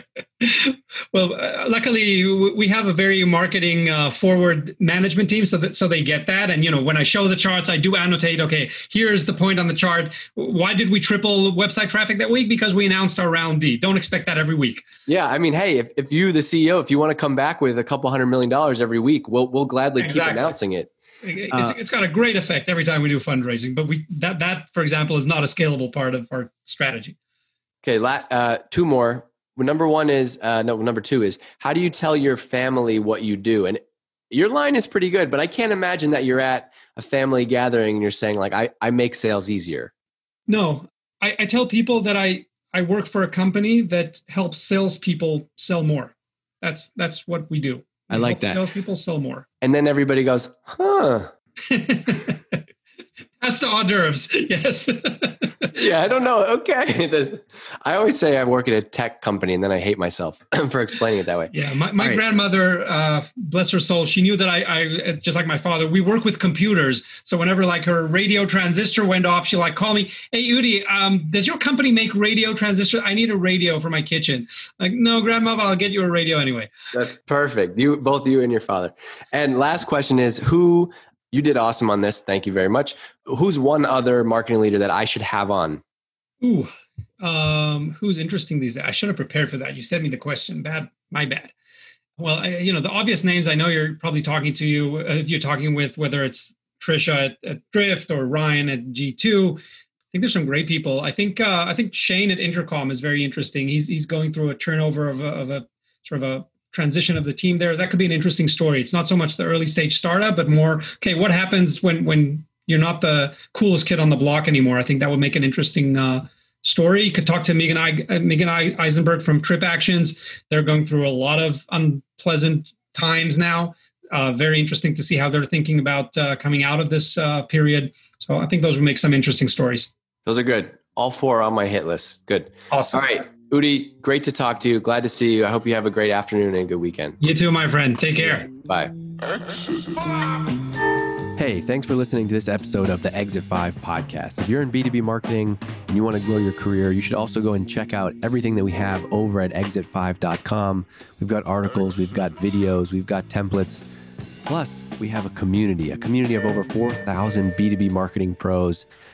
Well, uh, luckily we have a very marketing uh, forward management team, so that so they get that. And you know, when I show the charts, I do annotate. Okay, here's the point on the chart. Why did we triple website traffic that week? Because we announced our round D. Don't expect that every week. Yeah, I mean, hey, if, if you, the CEO, if you want to come back with a couple hundred million dollars every week, we'll we'll gladly Exactly. keep announcing it. It's, Uh, it's got a great effect every time we do fundraising. But we that that for example is not a scalable part of our strategy. Okay, la- uh, two more. Number one is uh, no. Number two is how do you tell your family what you do? And your line is pretty good, but I can't imagine that you're at a family gathering and you're saying like, "I I make sales easier." No, I, I tell people that I I work for a company that helps salespeople sell more. That's that's what we do. I like that. Salespeople sell more. And then everybody goes, "Huh." [LAUGHS] That's the hors d'oeuvres. [LAUGHS] Yes. [LAUGHS] Yeah, I don't know. Okay, [LAUGHS] I always say I work at a tech company, and then I hate myself for explaining it that way. yeah. My, my right. grandmother, uh, bless her soul, she knew that I, I, just like my father, we work with computers. So whenever like her radio transistor went off, she like call me, Hey, Udi, um, does your company make radio transistor? I need a radio for my kitchen. Like, no, grandma, I'll get you a radio anyway. That's perfect. You both you and your father. And last question is who you did awesome on this. Thank you very much. Who's one other marketing leader that I should have on? Ooh, um, who's interesting these days? I should have prepared for that. You sent me the question. Bad, my bad. Well, I, you know the obvious names. I know you're probably talking to you. Uh, you're talking with whether it's Trisha at, at Drift or Ryan at G2. I think there's some great people. I think uh, I think Shane at Intercom is very interesting. He's he's going through a turnover of a, of a sort of a transition of the team there. That could be an interesting story. It's not so much the early stage startup, but more okay. What happens when when you're not the coolest kid on the block anymore? I think that would make an interesting uh, story. You could talk to Megan, I, uh, Megan I, Eisenberg from Trip Actions. They're going through a lot of unpleasant times now. Uh, very interesting to see how they're thinking about uh, coming out of this uh, period. So I think those would make some interesting stories. Those are good. All four are on my hit list. Good. Awesome. All right. Udi, great to talk to you. Glad to see you. I hope you have a great afternoon and a good weekend. You too, my friend. Take care. Bye. Hey, thanks for listening to this episode of the Exit 5 podcast. If you're in B2B marketing and you want to grow your career, you should also go and check out everything that we have over at exit5.com. We've got articles, we've got videos, we've got templates. Plus, we have a community, a community of over 4,000 B2B marketing pros.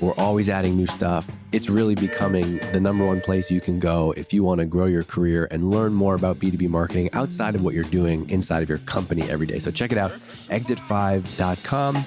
We're always adding new stuff. It's really becoming the number one place you can go if you want to grow your career and learn more about B2B marketing outside of what you're doing inside of your company every day. So check it out, exit5.com.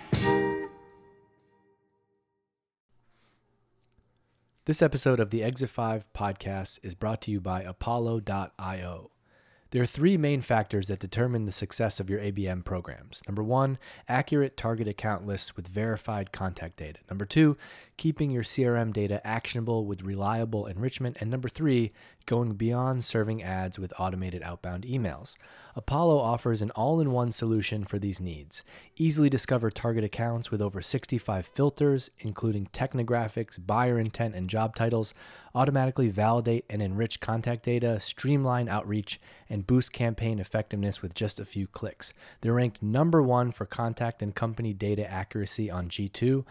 This episode of the Exit 5 podcast is brought to you by Apollo.io. There are three main factors that determine the success of your ABM programs. Number one, accurate target account lists with verified contact data. Number two, keeping your CRM data actionable with reliable enrichment. And number three, going beyond serving ads with automated outbound emails. Apollo offers an all in one solution for these needs. Easily discover target accounts with over 65 filters, including technographics, buyer intent, and job titles. Automatically validate and enrich contact data, streamline outreach, and boost campaign effectiveness with just a few clicks. They're ranked number one for contact and company data accuracy on G2.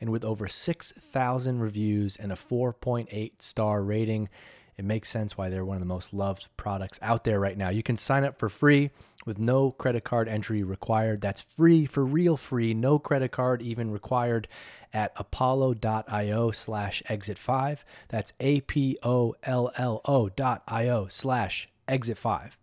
And with over 6,000 reviews and a 4.8 star rating, It makes sense why they're one of the most loved products out there right now. You can sign up for free with no credit card entry required. That's free for real free, no credit card even required at apollo.io slash exit five. That's A P O L L O dot I O slash exit five.